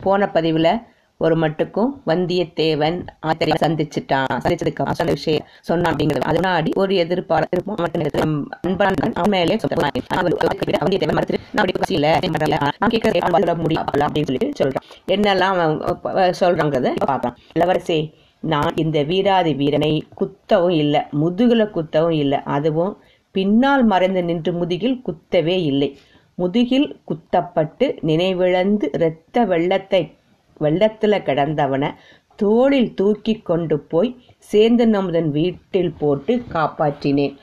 போன பதிவில் ஒரு மட்டுக்கும் வந்தியத்தேவன் ஆத்திரை சந்திச்சுட்டான். சந்திச்சதுக்கு அப்புறம் சொன்ன விஷயம் சொன்னான் அப்படிங்கிறது. அதனாடி ஒரு எதிர்பார்ப்பு அவன் அன்பான மேலே வந்தியத்தேவன் மறுத்து நான் அப்படி நான் முடியும் அப்படின்னு சொல்லி சொல்றான். என்னெல்லாம் அவன் சொல்றாங்கிறத பார்க்கலாம் இளவரசே நான் இந்த வீராதி வீரனை குத்தவும் இல்லை முதுகுல குத்தவும் இல்லை. அதுவும் பின்னால் மறைந்து நின்று முதுகில் குத்தவே இல்லை. முதுகில் குத்தப்பட்டு நினைவிழந்து இரத்த வெள்ளத்தை வெள்ளத்துல கிடந்தவனை தோளில் தூக்கி கொண்டு போய் சேர்ந்து நமுதன் வீட்டில் போட்டு காப்பாற்றினேன்.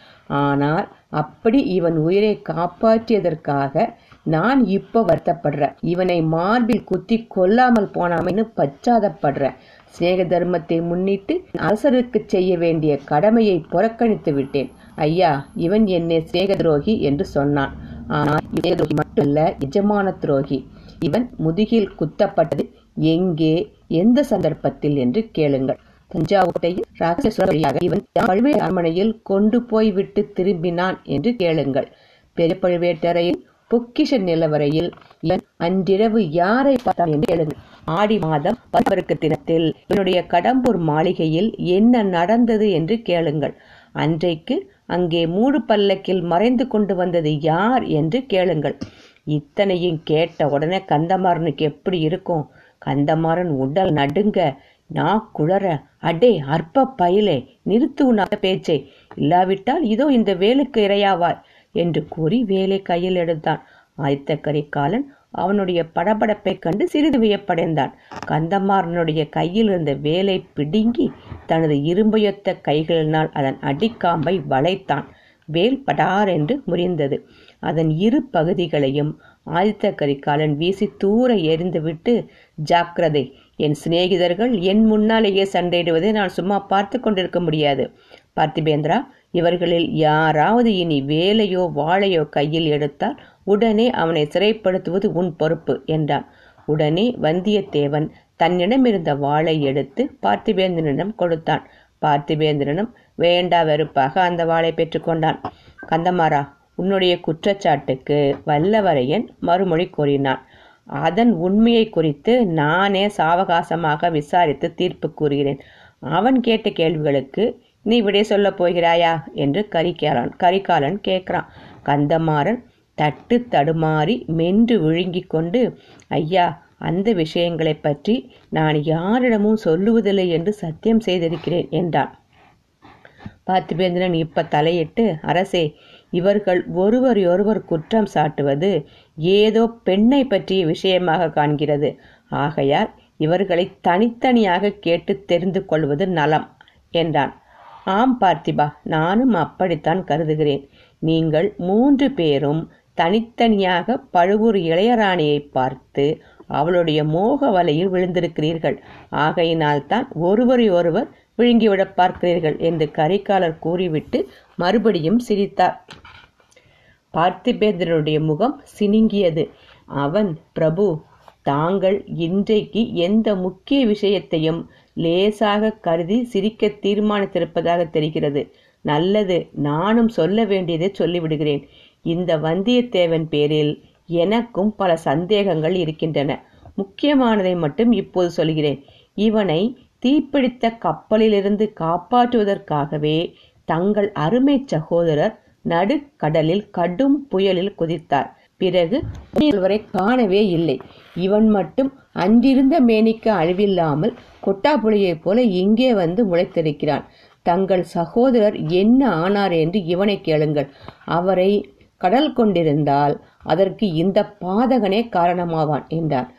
ஆனால் அப்படி இவன் உயிரை காப்பாற்றியதற்காக நான் இப்போ வருத்தப்படுறேன். இவனை மார்பில் குத்தி கொல்லாமல் போனாமன்னு பச்சாதப்படுறேன். சிநேக தர்மத்தை முன்னிட்டு அரசருக்கு செய்ய வேண்டிய கடமையை புறக்கணித்து விட்டேன். ஐயா இவன் என்னை சிநேக துரோகி என்று சொன்னான். ஆனால் துரோகி மட்டுமல்ல எஜமான துரோகி. இவன் முதுகில் குத்தப்பட்டது எங்கே எந்த சந்தர்ப்பத்தில் என்று கேளுங்கள். தஞ்சாவூட்டையில் ரகசிய இவன் பழுவேட்டை அரண்மனையில் கொண்டு போய் விட்டு திரும்பினான் என்று கேளுங்கள். பெரிய பழுவேட்டரையில் பொக்கிஷ நிலவரையில் இவன் அன்றிரவு யாரை பார்த்தான் என்று கேளுங்கள். ஆடி மாதம் பருவருக்கு தினத்தில் என்னுடைய கடம்பூர் மாளிகையில் என்ன நடந்தது என்று கேளுங்கள். அன்றைக்கு அங்கே மூடு பல்லக்கில் மறைந்து கொண்டு வந்தது யார் என்று கேளுங்கள். இத்தனையும் கேட்ட உடனே கந்தமாறனுக்கு எப்படி இருக்கும்? கந்தமாறன் உடல் நடுங்க நான் குளற அடே அற்ப பயிலே நிறுத்து உன் பேச்சை. இல்லாவிட்டால் இதோ இந்த வேலுக்கு இரையாவாய் என்று கூறி வேலை கையில் எடுத்தான். ஆதித்த கரிகாலன் அவனுடைய படபடப்பை கண்டு சிறிது வியப்படைந்தான். கந்தமாறனுடைய கையில் இருந்த வேலை பிடுங்கி தனது இரும்புயொத்த கைகளினால் அதன் அடிக்காம்பை வளைத்தான். வேல் படார் என்று முறிந்தது. அதன் இரு பகுதிகளையும் ஆதித்த கரிகாலன் வீசி தூர எரிந்துவிட்டு ஜாக்கிரதை என் சிநேகிதர்கள் என் முன்னாலேயே சண்டையிடுவதை நான் சும்மா பார்த்து கொண்டிருக்க முடியாது. பார்த்திபேந்திரா இவர்களில் யாராவது இனி வேலையோ வாழையோ கையில் எடுத்தால் உடனே அவனை சிறைப்படுத்துவது உன் பொறுப்பு என்றான். உடனே வந்தியத்தேவன் தன்னிடமிருந்த வாளை எடுத்து பார்த்திபேந்திரனிடம் கொடுத்தான். பார்த்திபேந்திரனும் வேண்டா வெறுப்பாக அந்த வாளை பெற்றுக்கொண்டான் கந்தமாரா உன்னுடைய குற்றச்சாட்டுக்கு வல்லவரையன் மறுமொழி கூறினான். அதன் உண்மையை குறித்து நானே சாவகாசமாக விசாரித்து தீர்ப்பு கூறுகிறேன். அவன் கேட்ட கேள்விகளுக்கு நீ விடை சொல்லப் போகிறாயா? என்று கரிகாலன் கரிகாலன் கேட்கிறான். கந்தமாறன் தட்டு தடுமாறி மென்று விழுங்கி கொண்டு ஐயா அந்த விஷயங்களைப் பற்றி நான் யாரிடமும் சொல்லுவதில்லை என்று சத்தியம் செய்திருக்கிறேன் என்றான். பார்த்திபேந்திரன் இப்ப தலையிட்டு அரசே இவர்கள் ஒருவரையொருவர் குற்றம் சாட்டுவது ஏதோ பெண்ணை பற்றிய விஷயமாக காண்கிறது. ஆகையால் இவர்களை தனித்தனியாக கேட்டு தெரிந்து கொள்வது நலம் என்றான். ஆம் பார்த்திபா நானும் அப்படித்தான் கருதுகிறேன். நீங்கள் மூன்று பேரும் தனித்தனியாக பழுவூர் இளையராணியை பார்த்து அவளுடைய மோக வலையில் விழுந்திருக்கிறீர்கள். ஆகையினால் தான் ஒருவரை ஒருவர் விழுங்கிவிட பார்க்கிறீர்கள் என்று கரிகாலர் கூறிவிட்டு மறுபடியும் சிரித்தார். பார்த்திபேந்திரனுடைய முகம் சினுங்கியது. அவன் பிரபு தாங்கள் இன்றைக்கு எந்த முக்கிய விஷயத்தையும் லேசாக கருதி சிரிக்க தீர்மானித்திருப்பதாக தெரிகிறது. நல்லது நானும் சொல்ல வேண்டியதை சொல்லிவிடுகிறேன். இந்த வந்தியத்தேவன் பேரில் எனக்கும் பல சந்தேகங்கள் இருக்கின்றன. முக்கியமானதை மட்டும் இப்போது சொல்கிறேன். இவனை தீப்பிடித்த கப்பலிலிருந்து காப்பாற்றுவதற்காகவே தங்கள் அருமை சகோதரர் நடுக்கடலில் கடும் புயலில் குதித்தார். பிறகு வரை காணவே இல்லை. இவன் மட்டும் அன்றிருந்த மேனிக்கு அழிவில்லாமல் கொட்டாப்புளியைப் போல இங்கே வந்து முளைத்திருக்கிறான். தங்கள் சகோதரர் என்ன ஆனார் என்று இவனை கேளுங்கள். அவரை கடல் கொண்டிருந்தால் அதற்கு இந்த பாதகனே காரணமாவான் என்றார்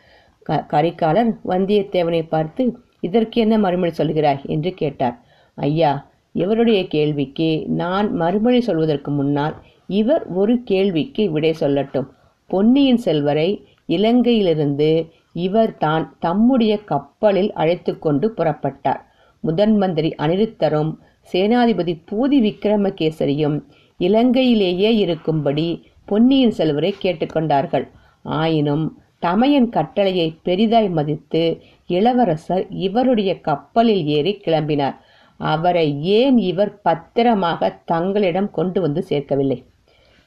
க கரிகாலர் வந்தியத்தேவனை பார்த்து இதற்கு என்ன மறுமொழி சொல்கிறாய்? என்று கேட்டார். ஐயா இவருடைய கேள்விக்கு நான் மறுமொழி சொல்வதற்கு முன்னால் இவர் ஒரு கேள்விக்கு விடை சொல்லட்டும். பொன்னியின் செல்வரை இலங்கையிலிருந்து இவர் தான் தம்முடைய கப்பலில் அழைத்து கொண்டு புறப்பட்டார். முதன் மந்திரி அனிருத்தரும் சேனாதிபதி பூதி விக்ரமகேசரியும் இலங்கையிலேயே இருக்கும்படி பொன்னியின் செல்வரை கேட்டுக்கொண்டார்கள். ஆயினும் தமையன் கட்டளையை பெரிதாய் மதித்து இளவரசர் இவருடைய கப்பலில் ஏறி கிளம்பினார். அவரை ஏன் இவர் பத்திரமாக தங்களிடம் கொண்டு வந்து சேர்க்கவில்லை?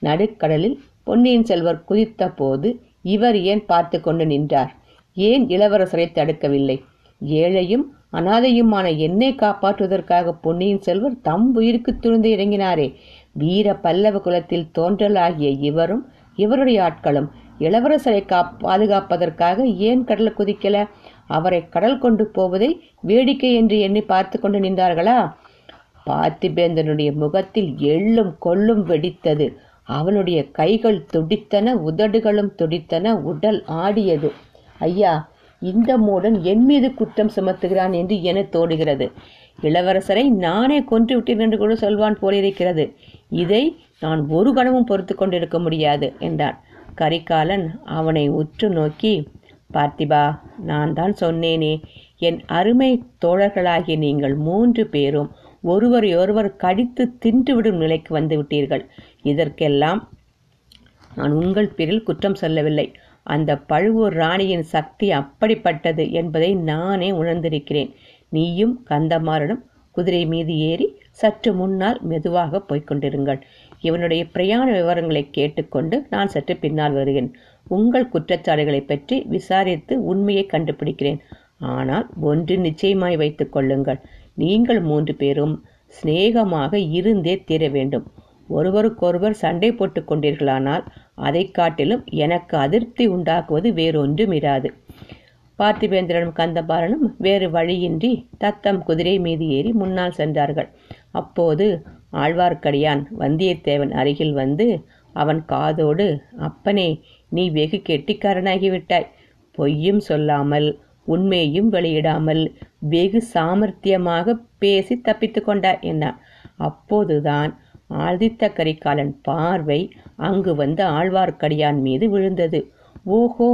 நடுக்கடலில் பொன்னியின் செல்வர் குதித்த போது இவர் ஏன் பார்த்து கொண்டு நின்றார்? ஏன் இளவரசரை தடுக்கவில்லை? ஏழையும் அனாதையுமான என்னை காப்பாற்றுவதற்காக பொன்னியின் செல்வர் தம் உயிருக்கு துணிந்து இறங்கினாரே. வீர பல்லவ குலத்தில் தோன்றலாகிய இவரும் இவருடைய ஆட்களும் இளவரசரை கா பாதுகாப்பதற்காக ஏன் கடல் குதிக்கல? அவரை கடல் கொண்டு போவதை வேடிக்கை என்று எண்ணி பார்த்து கொண்டு நின்றார்களா? பார்த்திபேந்தனுடைய முகத்தில் எள்ளும் கொள்ளும் வெடித்தது. அவனுடைய கைகள் துடித்தன உதடுகளும் துடித்தன உடல் ஆடியது. ஐயா இந்த மூடன் என் மீது குற்றம் சுமத்துகிறான் என்று என தோடுகிறது. இளவரசரை நானே கொன்று விட்டேன் என்று கூட சொல்வான் போலிருக்கிறது. இதை நான் ஒரு கணமும் பொறுத்து கொண்டிருக்க முடியாது என்றான். கரிகாலன் அவனை உற்று நோக்கி பார்த்திபா நான் தான் சொன்னேனே என் அருமை தோழர்களாகிய நீங்கள் மூன்று பேரும் ஒருவரையொருவர் கடித்து தின்றுவிடும் நிலைக்கு வந்து விட்டீர்கள். இதற்கெல்லாம் நான் உங்கள் பேரில் குற்றம் சொல்லவில்லை. அந்த பழுவூர் ராணியின் சக்தி அப்படிப்பட்டது என்பதை நானே உணர்ந்திருக்கிறேன். நீயும் கந்தமாறனும் குதிரை மீது ஏறி சற்று முன்னால் மெதுவாக போய்க்கொண்டிருங்கள். இவனுடைய பிரயாண விவரங்களை கேட்டுக்கொண்டு நான் சற்று பின்னால் வருகிறேன். உங்கள் குற்றச்சாட்டுகளை பற்றி விசாரித்து உண்மையை கண்டுபிடிக்கிறேன். ஆனால் ஒன்று நிச்சயமாய் வைத்துக் கொள்ளுங்கள். நீங்கள் மூன்று பேரும் சிநேகமாக இருந்தே தீர வேண்டும். ஒருவருக்கொருவர் சண்டை போட்டுக் கொண்டீர்களானால் அதை காட்டிலும் எனக்கு அதிருப்தி உண்டாக்குவது வேறொன்றும் இராது பார்த்திபேந்திரனும் கந்தபாரனும் வேறு வழியின்றி தத்தம் குதிரை மீது ஏறி முன்னால் சென்றார்கள். அப்போது ஆழ்வார்க்கடியான் வந்தியத்தேவன் அருகில் வந்து அவன் காதோடு அப்பனே நீ வெகு கெட்டிக்காரனாகிவிட்டாய். பொய்யும் சொல்லாமல் உண்மையும் வெளியிடாமல் வெகு சாமர்த்தியமாக பேசி தப்பித்து கொண்டாய் என்ன அப்போதுதான் ஆதித்த கரிகாலன் பார்வை அங்கு வந்த ஆழ்வார்க்கடியான் மீது விழுந்தது. ஓஹோ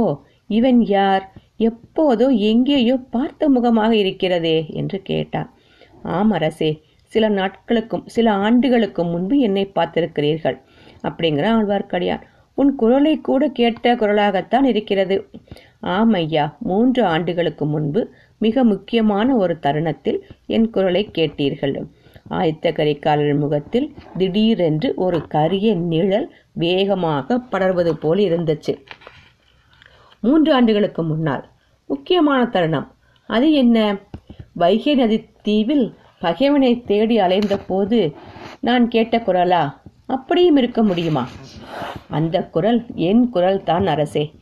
இவன் யார்? எப்போதோ எங்கேயோ பார்த்த முகமாக இருக்கிறதே என்று கேட்டார் ஆம் அரசே சில நாட்களுக்கும் சில ஆண்டுகளுக்கும் முன்பு என்னை பார்த்திருக்கிறீர்கள். அப்படிங்கிற ஆழ்வார்க்கடியான் உன் குரலை கூட கேட்ட குரலாகத்தான் இருக்கிறது. ஆம் ஐயா மூன்று ஆண்டுகளுக்கு முன்பு மிக முக்கியமான ஒரு தருணத்தில் என் குரலை கேட்டீர்கள். ஆயத்த கரிகாலர் முகத்தில் திடீரென்று ஒரு கரிய நிழல் வேகமாக படர்வது போல் இருந்துச்சு. மூன்று ஆண்டுகளுக்கு முன்னால். முக்கியமான தருணம். அது என்ன? வைகை நதி தீவில் பகைவனை தேடி அலைந்த போது நான் கேட்ட குரலா? அப்படியும் இருக்க முடியுமா? அந்த குரல் என் குரல் தான் அரசே.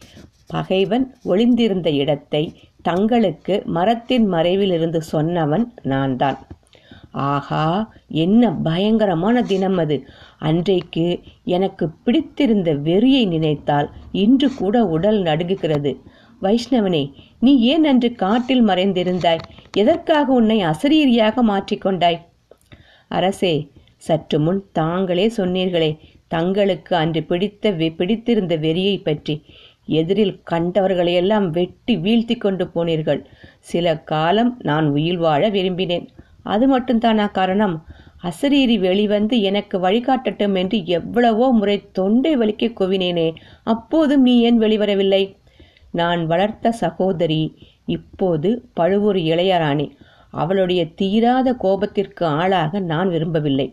பகைவன் ஒளிந்திருந்த இடத்தை தங்களுக்கு மரத்தின் மறைவில் இருந்து சொன்னவன் நான் தான் ஆகா என்ன பயங்கரமான தினம் அது. அன்றைக்கு எனக்கு பிடித்திருந்த வெறியை நினைத்தால் இன்று கூட உடல் நடுங்குகிறது. வைஷ்ணவனே நீ ஏன் அன்று காட்டில் மறைந்திருந்தாய்? எதற்காக உன்னை அசரீரியாக மாற்றிக்கொண்டாய் அரசே சற்று முன் தாங்களே சொன்னீர்களே தங்களுக்கு அன்று பிடித்த பிடித்திருந்த வெறியை பற்றி. எதிரில் கண்டவர்களையெல்லாம் வெட்டி வீழ்த்தி கொண்டு போனீர்கள். சில காலம் நான் உயிர் வாழ விரும்பினேன். அது மட்டும்தானா காரணம்? அசரீரி வெளிவந்து எனக்கு வழிகாட்டட்டும் என்று எவ்வளவோ முறை தொண்டை வலிக்க குவினேனே. அப்போதும் நீ ஏன் வெளிவரவில்லை? நான் வளர்த்த சகோதரி இப்போது பழுவூர் இளையராணி. அவளுடைய தீராத கோபத்திற்கு ஆளாக நான் விரும்பவில்லை.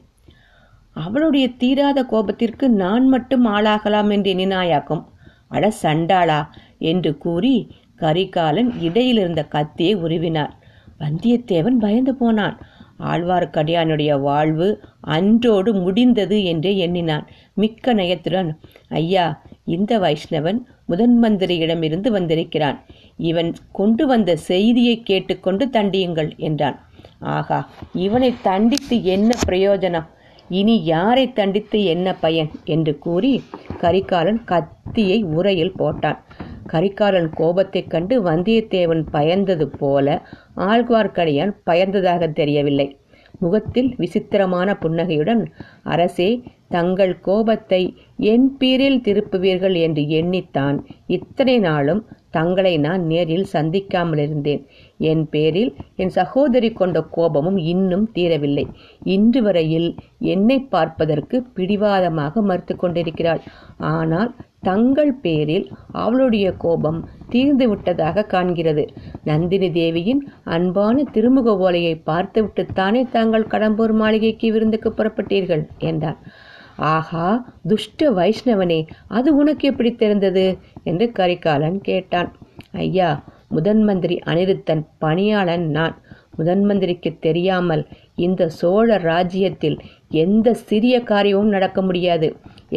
அவளுடைய தீராத கோபத்திற்கு நான் மட்டும் ஆளாகலாம் என்று எண்ணினாயாக்கும். அட சண்டாளா! என்று கூறி கரிகாலன் இடையிலிருந்த கத்தியை உருவினார். வந்தியத்தேவன் பயந்து போனான். ஆழ்வார்க்கடியானுடைய வாழ்வு அன்றோடு முடிந்தது என்றே எண்ணினான். மிக்க நயத்துடன் ஐயா இந்த வைஷ்ணவன் முதன் மந்திரியிடமிருந்து வந்திருக்கிறான். இவன் கொண்டு வந்த செய்தியை கேட்டுக்கொண்டு தண்டியுங்கள் என்றான். ஆகா இவனை தண்டித்து என்ன பிரயோஜனம்? இனி யாரை தண்டித்து என்ன பயன்? என்று கூறி கரிகாலன் கத்தியை உரையில் போட்டான். கரிகாலன் கோபத்தைக் கண்டு வந்தியத்தேவன் பயந்தது போல ஆழ்வார்க்கடியான் பயந்ததாக தெரியவில்லை. முகத்தில் விசித்திரமான புன்னகையுடன் அரசே தங்கள் கோபத்தை என் பேரில் திருப்புவீர்கள் என்று எண்ணித்தான். இத்தனை நாளும் தங்களை நான் நேரில் சந்திக்காமல் இருந்தேன் என் பேரில் என் சகோதரி கொண்ட கோபமும் இன்னும் தீரவில்லை. இன்று வரையில் என்னை பார்ப்பதற்கு பிடிவாதமாக மறுத்து கொண்டிருக்கிறாள். ஆனால் தங்கள் பேரில் அவளுடைய கோபம் தீர்ந்து விட்டதாக காண்கிறது. நந்தினி தேவியின் அன்பான திருமுக ஓலையை பார்த்துவிட்டுத்தானே தாங்கள் கடம்பூர் மாளிகைக்கு விருந்துக்கு புறப்பட்டீர்கள்? என்றார் ஆஹா துஷ்ட வைஷ்ணவனே அது உனக்கு எப்படி தெரிந்தது? என்று கரிகாலன் கேட்டான். ஐயா முதன் மந்திரி அனிருத்தன் பணியாளன் நான். முதன் மந்திரிக்கு தெரியாமல் இந்த சோழ ராஜ்யத்தில் எந்த சிறிய காரியமும் நடக்க முடியாது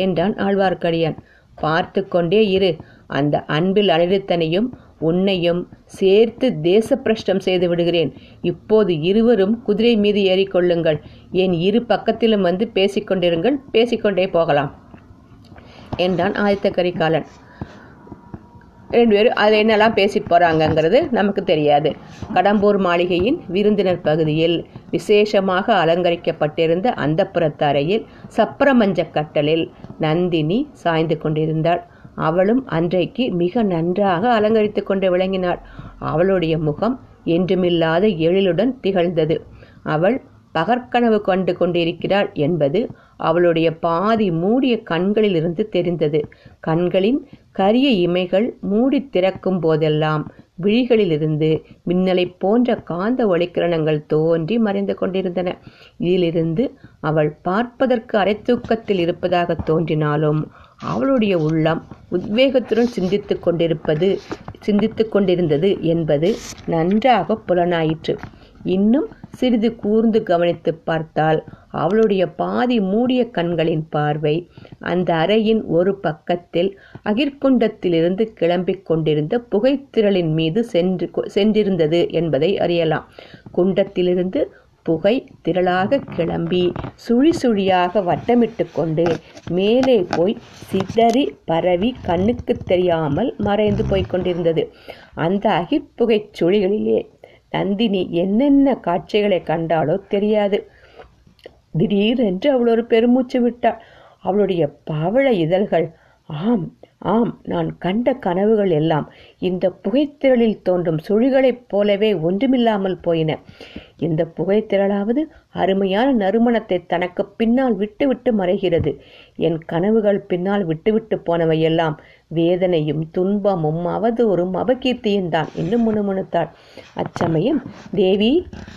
என்றான் ஆழ்வார்க்கடியான். பார்த்து கொண்டே இரு. அந்த அன்பில் அனிருத்தனையும் உன்னையும் சேர்த்து தேச பிரஷ்டம் செய்து விடுகிறேன். இப்போது இருவரும் குதிரை மீது ஏறிக்கொள்ளுங்கள். என் இரு பக்கத்திலும் வந்து பேசிக்கொண்டிருங்கள். பேசிக்கொண்டே போகலாம். என்றான் ஆதித்த கரிகாலன் ரெண்டு பேரும் அதில் என்னெல்லாம் பேசிட்டு போகிறாங்கங்கிறது நமக்கு தெரியாது. கடம்பூர் மாளிகையின் விருந்தினர் பகுதியில் விசேஷமாக அலங்கரிக்கப்பட்டிருந்த அந்த அறையில் சப்பரமஞ்ச கட்டலில் நந்தினி சாய்ந்து கொண்டிருந்தாள். அவளும் அன்றைக்கு மிக நன்றாக அலங்கரித்து கொண்டு விளங்கினாள். அவளுடைய முகம் என்றுமில்லாத எழிலுடன் திகழ்ந்தது. அவள் பகற்கனவு கொண்டு கொண்டிருக்கிறாள் என்பது அவளுடைய பாதி மூடிய கண்களிலிருந்து தெரிந்தது. கண்களின் கரிய இமைகள் மூடி திறக்கும் போதெல்லாம் விழிகளிலிருந்து மின்னலைப் போன்ற காந்த ஒளிக்கிரணங்கள் தோன்றி மறைந்து கொண்டிருந்தன. இதிலிருந்து அவள் பார்ப்பதற்கு அரைத்தூக்கத்தில் இருப்பதாக தோன்றினாலும் அவளுடைய உள்ளம் உத்வேகத்துடன் சிந்தித்துக் கொண்டிருப்பது சிந்தித்துக் கொண்டிருந்தது என்பது நன்றாக புலனாயிற்று. இன்னும் சிறிது கூர்ந்து கவனித்து பார்த்தால் அவளுடைய பாதி மூடிய கண்களின் பார்வை அந்த அறையின் ஒரு பக்கத்தில் அகிர்குண்டத்திலிருந்து கிளம்பிக் கொண்டிருந்த புகைத்திரளின் மீது சென்று சென்றிருந்தது என்பதை அறியலாம். குண்டத்திலிருந்து புகை திரளாக கிளம்பி சுழி சுழியாக வட்டமிட்டு கொண்டு மேலே போய் சிதறி பரவி கண்ணுக்கு தெரியாமல் மறைந்து போய்க் கொண்டிருந்தது. அந்த அகிர்புகைச் சுழிகளிலே நந்தினி என்னென்ன காட்சிகளை கண்டாலோ தெரியாது. திடீரென்று அவள் ஒரு பெருமூச்சு விட்டாள். அவளுடைய பவழ இதழ்கள் ஆம் ஆம் நான் கண்ட கனவுகள் எல்லாம் இந்த புகைத்திரளில் தோன்றும் சுழிகளைப் போலவே ஒன்றுமில்லாமல் போயின. இந்த புகைத்திரளாவது அருமையான நறுமணத்தை தனக்கு பின்னால் விட்டுவிட்டு மறைகிறது. என் கனவுகள் பின்னால் விட்டுவிட்டு போனவையெல்லாம் வேதனையும் துன்பமும் அவதூறும் அபகீர்த்தியும் தான் என்று முணுமுணுத்தாள். அச்சமயம் தேவி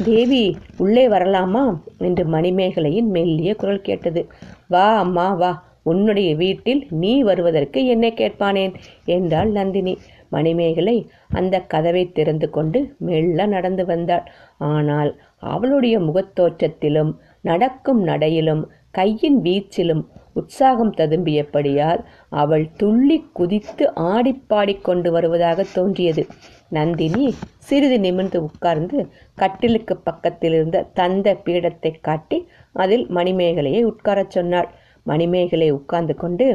தேவி உள்ளே வரலாமா? என்று மணிமேகலையின் மெல்லிய குரல் கேட்டது. வா அம்மா வா. உன்னுடைய வீட்டில் நீ வருவதற்கு என்னை கேட்பானேன்? என்றாள் நந்தினி. மணிமேகலை அந்த கதவை திறந்து கொண்டு மெல்ல நடந்து வந்தாள். ஆனால் அவளுடைய முகத்தோற்றத்திலும் நடக்கும் நடையிலும் கையின் வீச்சிலும் உற்சாகம் ததும்பியபடியால் அவள் துள்ளி குதித்து ஆடிப்பாடி கொண்டு வருவதாக தோன்றியது. நந்தினி சிறிது நிமிர்ந்து உட்கார்ந்து கட்டிலுக்கு பக்கத்தில் இருந்த தந்த பீடத்தை காட்டி அதில் மணிமேகலையை உட்காரச் சொன்னாள். மணிமேகலை உட்கார்ந்து கொண்டு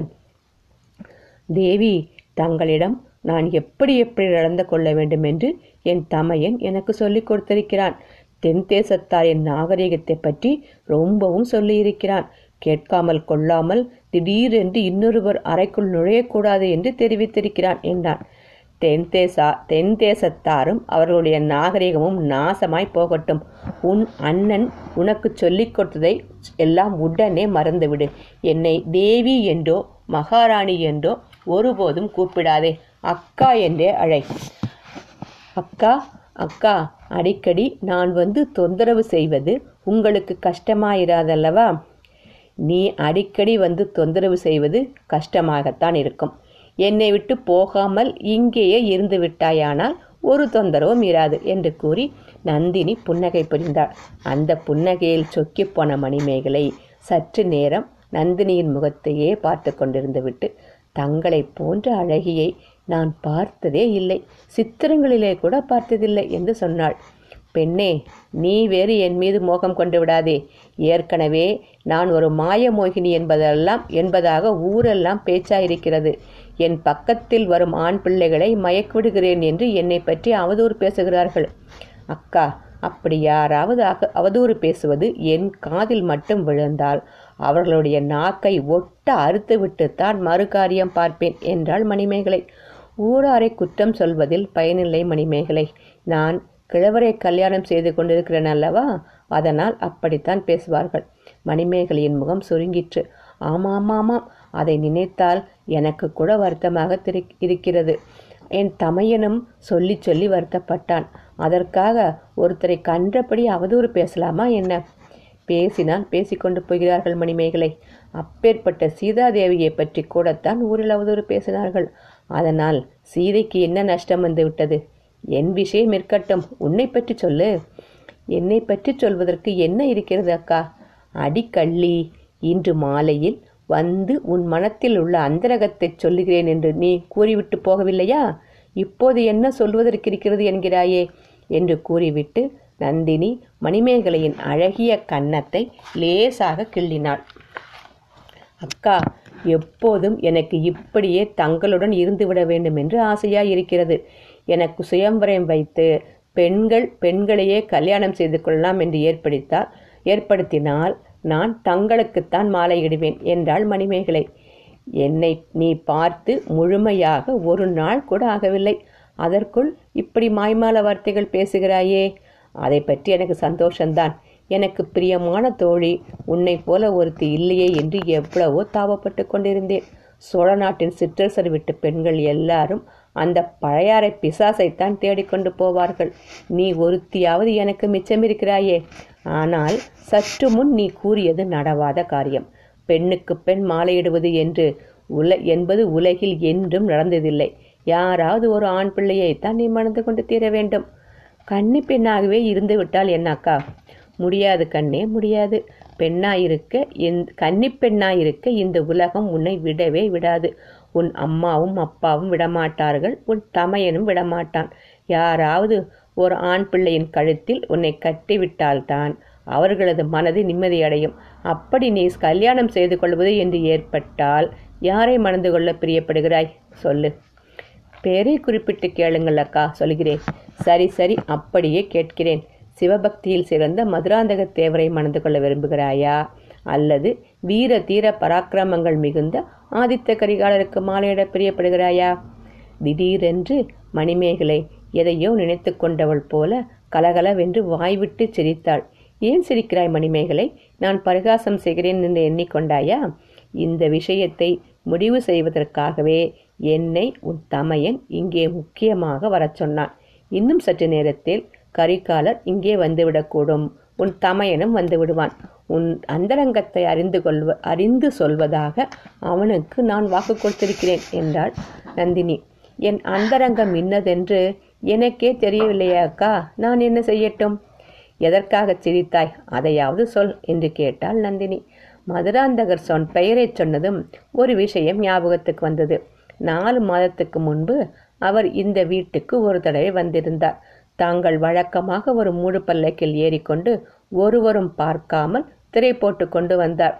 தேவி தங்களிடம் நான் எப்படி எப்படி நடந்து கொள்ள வேண்டும் என்று என் தமையன் எனக்கு சொல்லிக் கொடுத்திருக்கிறான். தென்தேசத்தாரின் நாகரிகத்தை பற்றி ரொம்பவும் சொல்லியிருக்கிறான். கேட்காமல் கொள்ளாமல் திடீரென்று இன்னொருவர் அறைக்குள் நுழையக்கூடாது என்று தெரிவித்திருக்கிறான் என்றான். தென்தேசா தென்தேசத்தாரும் தென் தேசத்தாரும் அவர்களுடைய நாகரிகமும் நாசமாய் போகட்டும். உன் அண்ணன் உனக்கு சொல்லிக் கொடுத்ததை எல்லாம் உடனே மறந்துவிடு. என்னை தேவி என்றோ மகாராணி என்றோ ஒருபோதும் கூப்பிடாதே. அக்கா என்றே அழை. அக்கா அக்கா அடிக்கடி நான் வந்து தொந்தரவு செய்வது உங்களுக்கு கஷ்டமாயிராதல்லவா? நீ அடிக்கடி வந்து தொந்தரவு செய்வது கஷ்டமாகத்தான் இருக்கும். என்னை விட்டு போகாமல் இங்கேயே இருந்து விட்டாயானால் ஒரு தொந்தரவும் இராது என்று கூறி நந்தினி புன்னகை புரிந்தாள். அந்த புன்னகையில் சொக்கிப் போன மணிமேகலை சற்று நேரம் நந்தினியின் முகத்தையே பார்த்து கொண்டிருந்து விட்டு தங்களைப் போன்ற அழகியை நான் பார்த்ததே இல்லை சித்திரங்களிலே கூட பார்த்ததில்லை என்று சொன்னாள். பெண்ணே நீ வேறு என் மீது மோகம் கொண்டு விடாதே. ஏற்கனவே நான் ஒரு மாயமோகினி என்பதெல்லாம் என்பதாக ஊரெல்லாம் பேச்சாயிருக்கிறது. என் பக்கத்தில் வரும் ஆண் பிள்ளைகளை மயக்கிவிடுகிறேன் என்று என்னை பற்றி அவதூறு பேசுகிறார்கள். அக்கா அப்படி யாராவது அவதூறு பேசுவது என் காதில் மட்டும் விழுந்தால் அவர்களுடைய நாக்கை ஒட்ட அறுத்துவிட்டுத்தான் மறுகாரியம் பார்ப்பேன் என்றாள் மணிமேகலை. ஊராரை குற்றம் சொல்வதில் பயனில்லை மணிமேகலை. நான் கிழவரை கல்யாணம் செய்து கொண்டிருக்கிறேன் அல்லவா? அதனால் அப்படித்தான் பேசுவார்கள். மணிமேகலையின் முகம் சுருங்கிற்று. ஆமாம் ஆமாம் அதை நினைத்தால் எனக்கு கூட வருத்தமாக இருக்கிறது. என் தமையனும் சொல்லி சொல்லி வருத்தப்பட்டான். அதற்காக ஒருத்தரை கன்றபடி அவதூறு பேசலாமா என்ன? பேசினால் பேசிக்கொண்டு போகிறார்கள் மணிமேகலை. அப்பேற்பட்ட சீதாதேவியை பற்றி கூடத்தான் ஊரில் அவதூறு பேசினார்கள். அதனால் சீதைக்கு என்ன நஷ்டம் வந்து விட்டது? என் விஷயம் இருக்கட்டும். உன்னை பற்றி சொல்லு. என்னை பற்றி சொல்வதற்கு என்ன இருக்கிறது அக்கா? அடிக்கள்ளி இன்று மாலையில் வந்து உன் மனத்தில் உள்ள அந்தரகத்தை சொல்லுகிறேன் என்று நீ கூறிவிட்டு போகவில்லையா? இப்போது என்ன சொல்வதற்கு இருக்கிறது என்கிறாயே? என்று கூறிவிட்டு நந்தினி மணிமேகலையின் அழகிய கன்னத்தை லேசாக கிள்ளினாள். அக்கா எப்போதும் எனக்கு இப்படியே தங்களுடன் இருந்துவிட வேண்டும் என்று ஆசையாய் இருக்கிறது எனக்கு சுயம்பரம் வைத்து பெண்கள் பெண்களையே கல்யாணம் செய்து கொள்ளலாம் என்று ஏற்படுத்தால் ஏற்படுத்தினால் நான் தங்களுக்குத்தான் மாலையிடுவேன் என்றாள் மணிமேகலை. என்னை நீ பார்த்து முழுமையாக ஒரு நாள் கூட ஆகவில்லை. அதற்குள் இப்படி மாய்மால வார்த்தைகள் பேசுகிறாயே. அதை பற்றி எனக்கு சந்தோஷந்தான். எனக்கு பிரியமான தோழி உன்னைப் போல ஒருத்தி இல்லையே என்று எவ்வளவோ தாபப்பட்டு கொண்டிருந்தேன். சோழ நாட்டின் சிற்றரசர் விட்டு பெண்கள் எல்லாரும் அந்த பழையாறை பிசாசைத்தான் தேடிக்கொண்டு போவார்கள். நீ ஒருத்தியாவது எனக்கு மிச்சமிருக்கிறாயே ஆனால் சற்று முன் நீ கூறியது நடவாத காரியம். பெண்ணுக்கு பெண் மாலையிடுவது என்று உல என்பது உலகில் என்றும் நடந்ததில்லை. யாராவது ஒரு ஆண் பிள்ளையைத்தான் நீ மணந்து கொண்டு தீர வேண்டும். கன்னி பெண்ணாகவே இருந்து விட்டால் என்னக்கா முடியாது கண்ணே முடியாது. பெண்ணாயிருக்க எந் கன்னி பெண்ணாயிருக்க இந்த உலகம் உன்னை விடவே விடாது. உன் அம்மாவும் அப்பாவும் விடமாட்டார்கள் உன் தமையனும் விடமாட்டான். யாராவது ஒரு ஆண் பிள்ளையின் கழுத்தில் உன்னை கட்டிவிட்டால்தான் அவர்களது மனது நிம்மதியடையும். அப்படி நீ கல்யாணம் செய்து கொள்வது என்று ஏற்பட்டால் யாரை மணந்து கொள்ள பிரியப்படுகிறாய்? சொல்லு. பேரை குறிப்பிட்டு கேளுங்கள் அக்கா சொல்கிறேன். சரி சரி அப்படியே கேட்கிறேன். சிவபக்தியில் சிறந்த மதுராந்தக தேவரை மணந்து கொள்ள விரும்புகிறாயா? அல்லது வீர தீர பராக்கிரமங்கள் மிகுந்த ஆதித்த கரிகாலருக்கு மாலையிட பிரியப்படுகிறாயா? திடீரென்று மணிமேகலை எதையோ நினைத்து கொண்டவள் போல கலகலவென்று வாய்விட்டு சிரித்தாள். ஏன் சிரிக்கிறாய் மணிமேகலை? நான் பரிகாசம் செய்கிறேன் என்று எண்ணிக்கொண்டாயா? இந்த விஷயத்தை முடிவு செய்வதற்காகவே என்னை உன் தமையன் இங்கே முக்கியமாக வரச் சொன்னான். இன்னும் சற்று நேரத்தில் கரிகாலர் இங்கே வந்துவிடக்கூடும். உன் தமையனும் வந்து விடுவான். உன் அந்தரங்கத்தை அறிந்து கொள்வ அறிந்து சொல்வதாக அவனுக்கு நான் வாக்கு கொடுத்திருக்கிறேன் என்றாள் நந்தினி. என் அந்தரங்கம் இன்னதென்று எனக்கே தெரியவில்லையாக்கா நான் என்ன செய்யட்டும்? எதற்காக சிரித்தாய்? அதையாவது சொல் என்று கேட்டாள் நந்தினி. மதுராந்தகர் சொன் பெயரைச் சொன்னதும் ஒரு விஷயம் ஞாபகத்துக்கு வந்தது. நாலு மாதத்துக்கு முன்பு அவர் இந்த வீட்டுக்கு ஒரு தடவை வந்திருந்தார். தாங்கள் வழக்கமாக ஒரு மூடு பல்லக்கில் ஏறிக்கொண்டு ஒருவரும் பார்க்காமல் திரை போட்டு கொண்டு வந்தார்.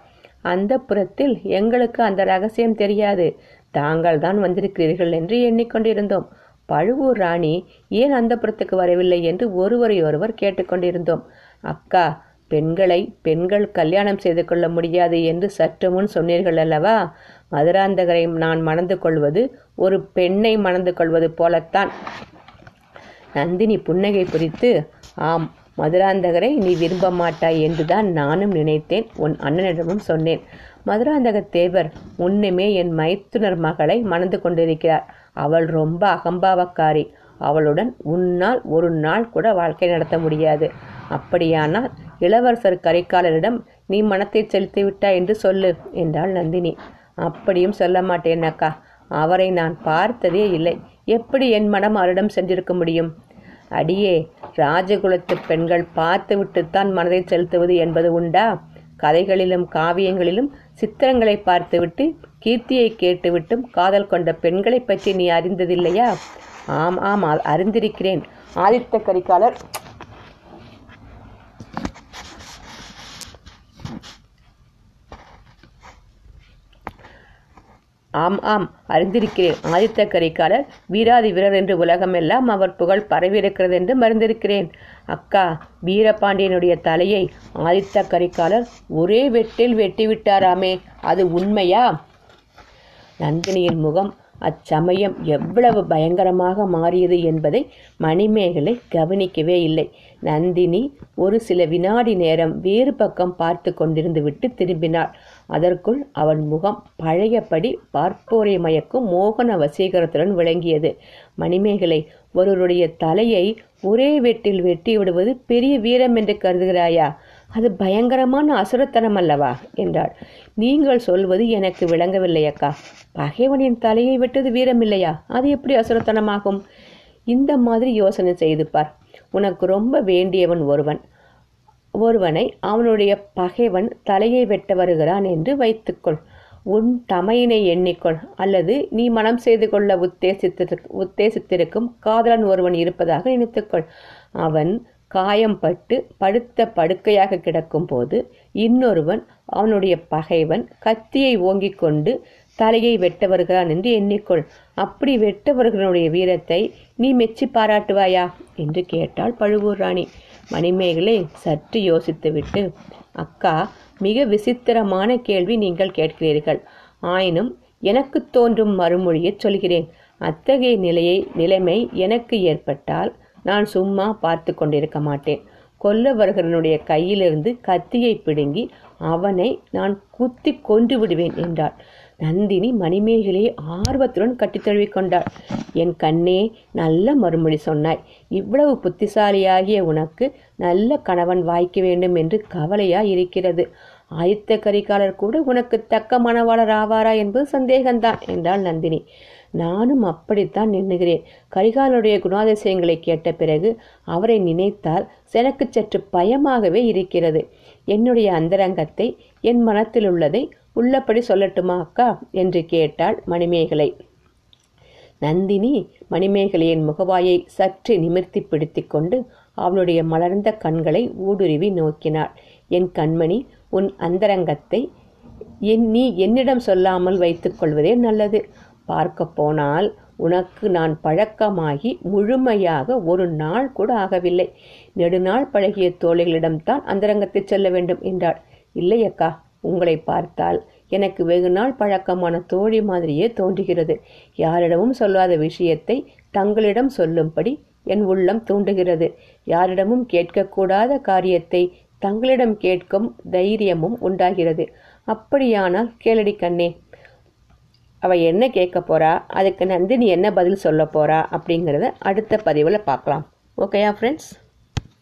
அந்த புறத்தில் எங்களுக்கு அந்த ரகசியம் தெரியாது. தாங்கள் தான் வந்திருக்கிறீர்கள் என்று எண்ணிக்கொண்டிருந்தோம். பழுவூர் ராணி ஏன் அந்த புறத்துக்கு வரவில்லை என்று ஒருவரை ஒருவர் கேட்டுக்கொண்டிருந்தோம் அக்கா பெண்களை பெண்கள் கல்யாணம் செய்து கொள்ள முடியாது என்று சற்று முன் சொன்னீர்கள் அல்லவா? மதுராந்தகரை நான் மணந்து கொள்வது ஒரு பெண்ணை மணந்து கொள்வது போலத்தான். நந்தினி புன்னகை புரித்து ஆம் மதுராந்தகரை நீ விரும்ப மாட்டாய் என்றுதான் நானும் நினைத்தேன். உன் அண்ணனிடமும் சொன்னேன். மதுராந்தக தேவர் முன்னுமே என் மைத்துனர் மகளை மணந்து கொண்டிருக்கிறார். அவள் ரொம்ப அகம்பாவக்காரி. அவளுடன் உன்னால் ஒரு நாள் கூட வாழ்க்கை நடத்த முடியாது. அப்படியானால் இளவரசர் கரிகாலரிடம் நீ மனத்தை செலுத்தி விட்டாய் என்று சொல்லு என்றாள் நந்தினி. அப்படியும் சொல்ல மாட்டேன் அக்கா. அவரை நான் பார்த்ததே இல்லை. எப்படி என் மனம் அவரிடம் சென்றிருக்க முடியும்? அடியே ராஜகுலத்து பெண்கள் பார்த்துவிட்டுத்தான் மனதை செலுத்துவது என்பது உண்டா? கதைகளிலும் காவியங்களிலும் சித்திரங்களை பார்த்துவிட்டு கீர்த்தியை கேட்டுவிட்டும் காதல் கொண்ட பெண்களை பற்றி நீ அறிந்ததில்லையா? ஆம் ஆம் அ- அறிந்திருக்கிறேன். ஆதித்த கரிகாலர் ஆம் ஆம் அறிந்திருக்கிறேன். ஆதித்த கரிகாலர் வீராதி வீரர் என்று உலகமெல்லாம் அவர் புகழ் பரவியிருக்கிறது என்று மறந்திருக்கிறேன். அக்கா வீரபாண்டியனுடைய தலையை ஆதித்த கரிகாலர் ஒரே வெட்டில் வெட்டிவிட்டாராமே அது உண்மையா? நந்தினியின் முகம் அச்சமயம் எவ்வளவு பயங்கரமாக மாறியது என்பதை மணிமேகலை கவனிக்கவே இல்லை. நந்தினி ஒரு சில வினாடி நேரம் வேறு பக்கம் பார்த்து கொண்டிருந்து விட்டு திரும்பினாள். அதற்குள் அவன் முகம் பழையபடி பார்ப்போரை மயக்கும் மோகன வசீகரத்துடன் விளங்கியது. மணிமேகலை ஒருவருடைய தலையை ஒரே வெட்டில் வெட்டி விடுவது பெரிய வீரம் என்று கருதுகிறாயா? அது பயங்கரமான அசுரத்தனம் அல்லவா? என்றாள். நீங்கள் சொல்வது எனக்கு விளங்கவில்லை அக்கா. பகைவனின் தலையை விட்டது வீரம் இல்லையா? அது எப்படி அசுரத்தனமாகும்? இந்த மாதிரி யோசனை செய்து பார். உனக்கு ரொம்ப வேண்டியவன் ஒருவன். ஒருவனை அவனுடைய பகைவன் தலையை வெட்ட வருகிறான் என்று வைத்துக்கொள். உன் தமையினை எண்ணிக்கொள். அல்லது நீ மனம் செய்து கொள்ள உத்தேசித்திரு உத்தேசித்திருக்கும் காதலன் ஒருவன் இருப்பதாக நினைத்துக்கொள். அவன் காயம்பட்டு படுத்த படுக்கையாக கிடக்கும்போது இன்னொருவன் அவனுடைய பகைவன் கத்தியை ஓங்கிக் கொண்டு தலையை வெட்ட வருகிறான் என்று எண்ணிக்கொள். அப்படி வெட்ட வருகிறனுடைய வீரத்தை நீ மெச்சி பாராட்டுவாயா? என்று கேட்டாள் பழுவூர் ராணி. மணிமேகலை சற்று யோசித்துவிட்டு அக்கா மிக விசித்திரமான கேள்வி நீங்கள் கேட்கிறீர்கள். ஆயினும் எனக்கு தோன்றும் மறுமொழியை சொல்கிறேன். அத்தகைய நிலையை நிலைமை எனக்கு ஏற்பட்டால் நான் சும்மா பார்த்து கொண்டிருக்க மாட்டேன். கொல்லவர்களுடைய கையிலிருந்து கத்தியை பிடுங்கி அவனை நான் குத்தி கொன்று விடுவேன் என்றாள். நந்தினி மணிமேகலையை ஆர்வத்துடன் கட்டித்தழுவி கொண்டாள். என் கண்ணே நல்ல மறுமொழி சொன்னாய். இவ்வளவு புத்திசாலியாகிய உனக்கு நல்ல கணவன் வாய்க்க வேண்டும் என்று கவலையாய் இருக்கிறது. ஆயுத்த கரிகாலர் கூட உனக்கு தக்க மணவாளர் ஆவாரா என்பது சந்தேகம்தான் என்றாள் நந்தினி. நானும் அப்படித்தான் எண்ணுகிறேன் கரிகாலருடைய குணாதிசயங்களை கேட்ட பிறகு அவரை நினைத்தால் எனக்கு சற்று பயமாகவே இருக்கிறது. என்னுடைய அந்தரங்கத்தை என் மனத்தில் உள்ளதை உள்ளபடி சொல்லட்டுமா அக்கா? என்று கேட்டாள் மணிமேகலை. நந்தினி மணிமேகலையின் முகவாயை சற்று நிமிர்த்தி பிடித்து கொண்டு அவளுடைய மலர்ந்த கண்களை ஊடுருவி நோக்கினாள். என் கண்மணி உன் அந்தரங்கத்தை என் நீ என்னிடம் சொல்லாமல் வைத்துக்கொள்வதே நல்லது. பார்க்க போனால் உனக்கு நான் பழக்கமாகி முழுமையாக ஒரு நாள் கூட ஆகவில்லை. நெடுநாள் பழகிய தோழிகளிடம்தான் அந்தரங்கத்தை செல்ல வேண்டும் என்றாள். இல்லை அக்கா. உங்களை பார்த்தால் எனக்கு வெகு நாள் பழக்கமான தோழி மாதிரியே தோன்றுகிறது. யாரிடமும் சொல்லாத விஷயத்தை தங்களிடம் சொல்லும்படி என் உள்ளம் தூண்டுகிறது. யாரிடமும் கேட்கக்கூடாத காரியத்தை தங்களிடம் கேட்கும் தைரியமும் உண்டாகிறது. அப்படியானால் கேளடி கண்ணே அவ என்ன கேட்க போறா? அதுக்கு நந்தினி என்ன பதில் சொல்ல போறா? அப்படிங்கிறத அடுத்த பதிவில் பார்க்கலாம். ஓகேயா ஃப்ரெண்ட்ஸ்